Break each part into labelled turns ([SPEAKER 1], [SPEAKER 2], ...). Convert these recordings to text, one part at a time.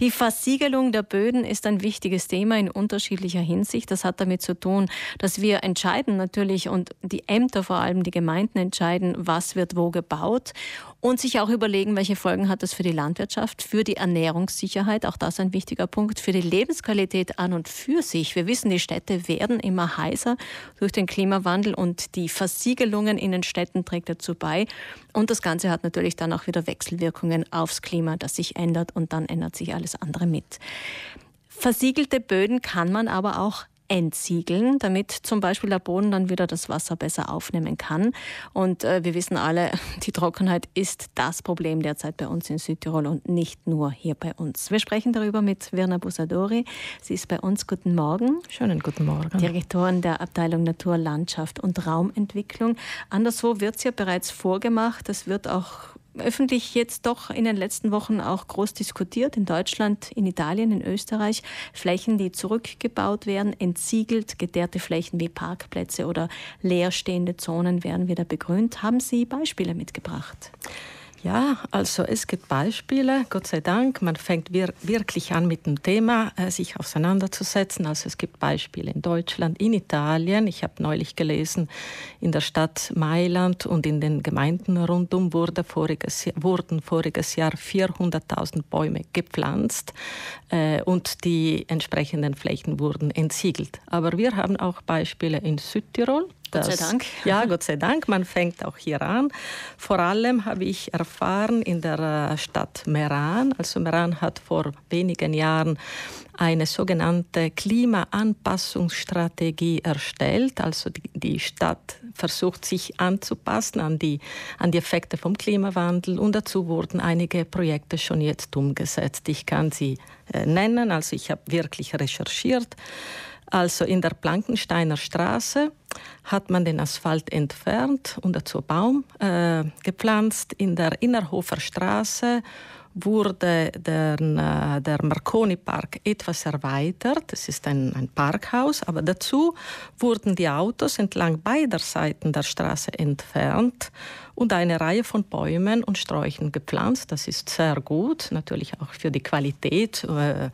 [SPEAKER 1] Die Versiegelung der Böden ist ein wichtiges Thema in unterschiedlicher Hinsicht. Das hat damit zu tun, dass wir entscheiden natürlich und die Ämter vor allem, die Gemeinden entscheiden, was wird wo gebaut und sich auch überlegen, welche Folgen hat das für die Landwirtschaft, für die Ernährungssicherheit, auch das ein wichtiger Punkt, für die Lebensqualität an und für sich. Wir wissen, die Städte werden immer heißer durch den Klimawandel und die Versiegelungen in den Städten trägt dazu bei. Und das Ganze hat natürlich dann auch wieder Wechselwirkungen aufs Klima, das sich ändert und dann ändert sich alles alles andere mit. Versiegelte Böden kann man aber auch entsiegeln, damit zum Beispiel der Boden dann wieder das Wasser besser aufnehmen kann. Und äh, wir wissen alle, die Trockenheit ist das Problem derzeit bei uns in Südtirol und nicht nur hier bei uns. Wir sprechen darüber mit Virna Busadori. Sie ist bei uns. Guten Morgen.
[SPEAKER 2] Schönen guten Morgen.
[SPEAKER 1] Direktorin der Abteilung Natur, Landschaft und Raumentwicklung. Anderswo wird es ja bereits vorgemacht. Es wird auch öffentlich jetzt doch in den letzten Wochen auch groß diskutiert. In Deutschland, in Italien, in Österreich. Flächen, die zurückgebaut werden, entsiegelt, geteerte Flächen wie Parkplätze oder leerstehende Zonen werden wieder begrünt. Haben Sie Beispiele mitgebracht?
[SPEAKER 2] Ja, also es gibt Beispiele, Gott sei Dank. Man fängt wir wirklich an mit dem Thema, äh, sich auseinanderzusetzen. Also es gibt Beispiele in Deutschland, in Italien. Ich habe neulich gelesen, in der Stadt Mailand und in den Gemeinden rundum wurde voriges, wurden voriges Jahr 400.000 Bäume gepflanzt äh, und die entsprechenden Flächen wurden entsiegelt. Aber wir haben auch Beispiele in Südtirol.
[SPEAKER 1] Gott sei Dank.
[SPEAKER 2] Ja, Gott sei Dank. Man fängt auch hier an. Vor allem habe ich erfahren in der äh, Stadt Meran. Also Meran hat vor wenigen Jahren eine sogenannte Klimaanpassungsstrategie erstellt. Also die, Stadt versucht sich anzupassen an die, an die Effekte vom Klimawandel und dazu wurden einige Projekte schon jetzt umgesetzt. Ich kann sie äh, nennen. Also ich habe wirklich recherchiert. Also in der Blankensteiner Straße hat man den Asphalt entfernt und dazu Baum äh, gepflanzt. In der Innerhofer Straße wurde der, äh, der Marconi Park etwas erweitert. Es ist ein, ein Parkhaus, aber dazu wurden die Autos entlang beider Seiten der Straße entfernt und eine Reihe von Bäumen und Sträuchen gepflanzt. Das ist sehr gut, natürlich auch für die Qualität äh,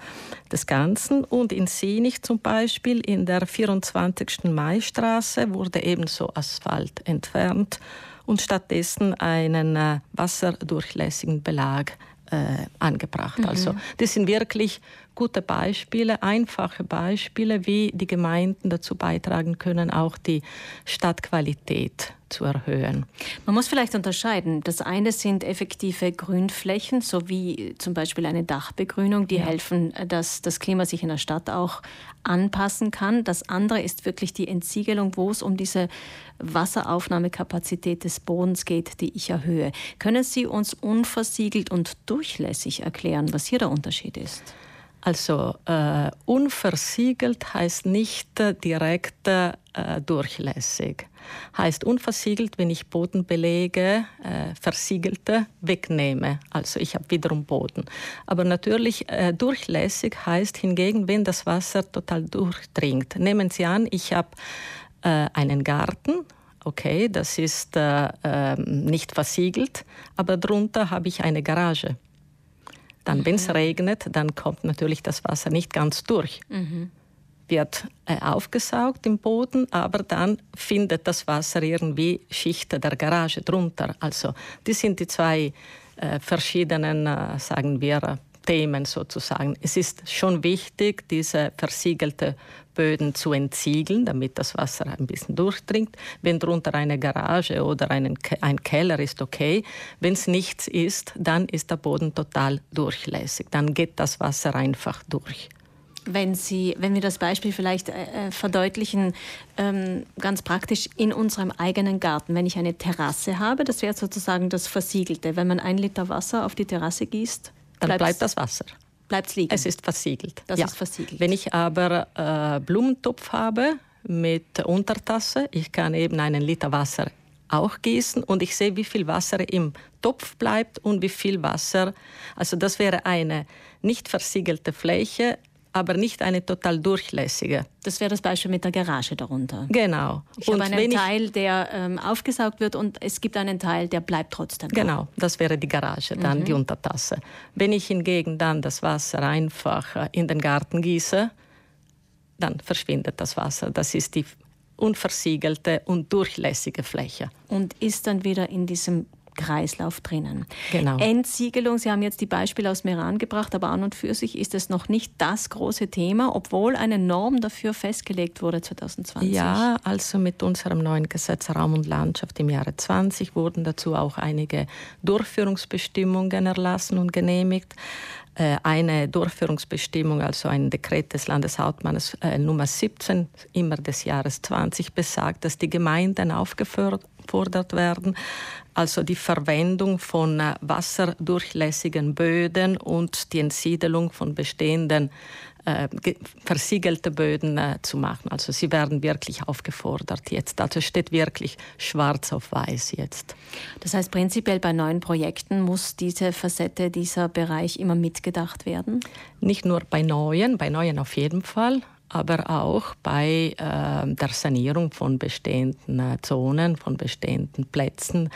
[SPEAKER 2] des Ganzen. Und in Sinich zum Beispiel in der 24. Maistraße wurde ebenso Asphalt entfernt und stattdessen einen äh, wasserdurchlässigen Belag äh, angebracht. Mhm. Also das sind wirklich gute Beispiele, einfache Beispiele, wie die Gemeinden dazu beitragen können, auch die Stadtqualität zu erhöhen.
[SPEAKER 1] Man muss vielleicht unterscheiden. Das eine sind effektive Grünflächen, so wie zum Beispiel eine Dachbegrünung, die ja. helfen, dass das Klima sich in der Stadt auch anpassen kann. Das andere ist wirklich die Entsiegelung, wo es um diese Wasseraufnahmekapazität des Bodens geht, die ich erhöhe. Können Sie uns unversiegelt und durchlässig erklären, was hier der Unterschied ist?
[SPEAKER 2] Also äh, unversiegelt heißt nicht äh, direkt äh, durchlässig. Heißt unversiegelt, wenn ich Bodenbelege, äh, versiegelte, wegnehme. Also ich habe wiederum Boden. Aber natürlich äh, durchlässig heißt hingegen, wenn das Wasser total durchdringt. Nehmen Sie an, ich habe äh, einen Garten okay, das ist äh, äh, nicht versiegelt, aber drunter habe ich eine Garage. Dann, wenn es mhm. regnet, dann kommt natürlich das Wasser nicht ganz durch. Mhm. Wird äh, aufgesaugt im Boden, aber dann findet das Wasser irgendwie Schichten der Garage drunter. Also, das sind die zwei äh, verschiedenen, äh, sagen wir, Themen sozusagen. Es ist schon wichtig, diese versiegelte Böden zu entsiegeln, damit das Wasser ein bisschen durchdringt. Wenn drunter eine Garage oder einen, ein Keller ist, okay. Wenn es nichts ist, dann ist der Boden total durchlässig. Dann geht das Wasser einfach durch.
[SPEAKER 1] Wenn, Sie, wenn wir das Beispiel vielleicht äh, äh, verdeutlichen, ähm, ganz praktisch in unserem eigenen Garten, wenn ich eine Terrasse habe, das wäre sozusagen das Versiegelte. Wenn man ein Liter Wasser auf die Terrasse gießt,
[SPEAKER 2] dann bleibt das Wasser
[SPEAKER 1] bleibt liegen.
[SPEAKER 2] Es ist versiegelt.
[SPEAKER 1] Das ja. ist versiegelt.
[SPEAKER 2] Wenn ich aber äh, Blumentopf habe mit Untertasse, ich kann eben einen Liter Wasser auch gießen und ich sehe, wie viel Wasser im Topf bleibt und wie viel Wasser. Also das wäre eine nicht versiegelte Fläche, aber nicht eine total durchlässige.
[SPEAKER 1] Das wäre das Beispiel mit der Garage darunter.
[SPEAKER 2] Genau.
[SPEAKER 1] Ich und habe einen Teil, der ähm, aufgesaugt wird und es gibt einen Teil, der bleibt trotzdem.
[SPEAKER 2] Genau, das wäre die Garage, dann mhm. die Untertasse. Wenn ich hingegen dann das Wasser einfach äh, in den Garten gieße, dann verschwindet das Wasser. Das ist die unversiegelte und durchlässige Fläche.
[SPEAKER 1] Und ist dann wieder in diesem Kreislauf drinnen.
[SPEAKER 2] Genau.
[SPEAKER 1] Entsiegelung, Sie haben jetzt die Beispiele aus Meran gebracht, aber an und für sich ist es noch nicht das große Thema, obwohl eine Norm dafür festgelegt wurde 2020.
[SPEAKER 2] Ja, also mit unserem neuen Gesetz Raum und Landschaft im Jahre 20 wurden dazu auch einige Durchführungsbestimmungen erlassen und genehmigt. Äh, eine Durchführungsbestimmung, also ein Dekret des Landeshauptmannes äh, Nummer 17, immer des Jahres 20, besagt, dass die Gemeinden aufgefordert werden, also die Verwendung von äh, wasserdurchlässigen Böden und die Entsiedelung von bestehenden äh, versiegelte Böden äh, zu machen. Also sie werden wirklich aufgefordert jetzt. Also steht wirklich schwarz auf weiß jetzt.
[SPEAKER 1] Das heißt, prinzipiell bei neuen Projekten muss diese Facette, dieser Bereich immer mitgedacht werden?
[SPEAKER 2] Nicht nur bei neuen, bei neuen auf jeden Fall aber auch bei äh, der Sanierung von bestehenden äh, Zonen, von bestehenden Plätzen,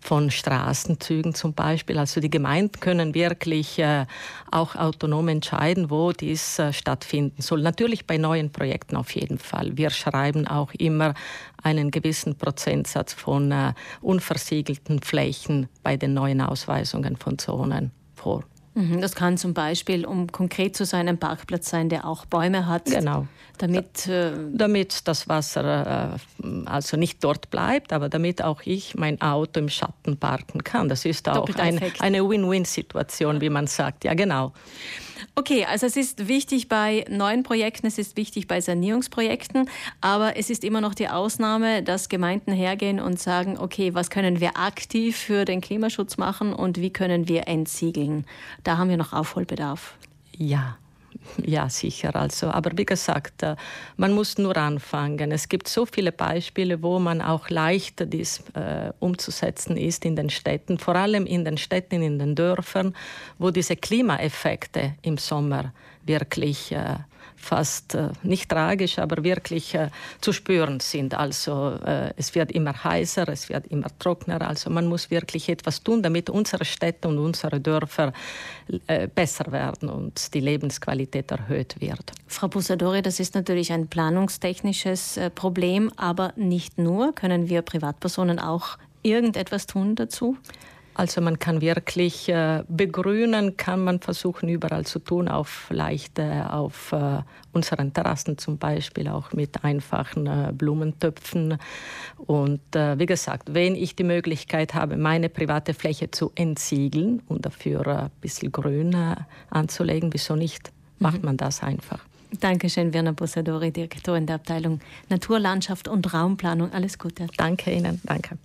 [SPEAKER 2] von Straßenzügen zum Beispiel. Also die Gemeinden können wirklich äh, auch autonom entscheiden, wo dies äh, stattfinden soll. Natürlich bei neuen Projekten auf jeden Fall. Wir schreiben auch immer einen gewissen Prozentsatz von äh, unversiegelten Flächen bei den neuen Ausweisungen von Zonen vor.
[SPEAKER 1] Mhm, das kann zum Beispiel, um konkret zu sein, ein Parkplatz sein, der auch Bäume hat.
[SPEAKER 2] Genau.
[SPEAKER 1] Damit,
[SPEAKER 2] äh, damit das Wasser äh, also nicht dort bleibt, aber damit auch ich mein Auto im Schatten parken kann. Das ist auch ein, eine Win-Win-Situation, wie man sagt. Ja, genau.
[SPEAKER 1] Okay, also es ist wichtig bei neuen Projekten, es ist wichtig bei Sanierungsprojekten, aber es ist immer noch die Ausnahme, dass Gemeinden hergehen und sagen, okay, was können wir aktiv für den Klimaschutz machen und wie können wir entsiegeln? Da haben wir noch Aufholbedarf.
[SPEAKER 2] Ja, ja, sicher. Also, aber wie gesagt, äh, man muss nur anfangen. Es gibt so viele Beispiele, wo man auch leicht dies äh, umzusetzen ist in den Städten, vor allem in den Städten, in den Dörfern, wo diese Klimaeffekte im Sommer wirklich äh, fast äh, nicht tragisch, aber wirklich äh, zu spüren sind. Also äh, es wird immer heißer, es wird immer trockener. Also man muss wirklich etwas tun, damit unsere Städte und unsere Dörfer besser werden und die Lebensqualität erhöht wird.
[SPEAKER 1] Frau Bussadori, das ist natürlich ein planungstechnisches Problem, aber nicht nur. Können wir Privatpersonen auch irgendetwas tun dazu?
[SPEAKER 2] Also man kann wirklich äh, begrünen, kann man versuchen überall zu tun, auch vielleicht äh, auf äh, unseren Terrassen zum Beispiel, auch mit einfachen äh, Blumentöpfen. Und äh, wie gesagt, wenn ich die Möglichkeit habe, meine private Fläche zu entsiegeln und dafür ein bisschen Grün äh, anzulegen, wieso nicht? Macht mhm. man das einfach.
[SPEAKER 1] Dankeschön, Werner Bussadori, Direktorin der Abteilung Naturlandschaft und Raumplanung. Alles Gute.
[SPEAKER 2] Danke Ihnen. Danke.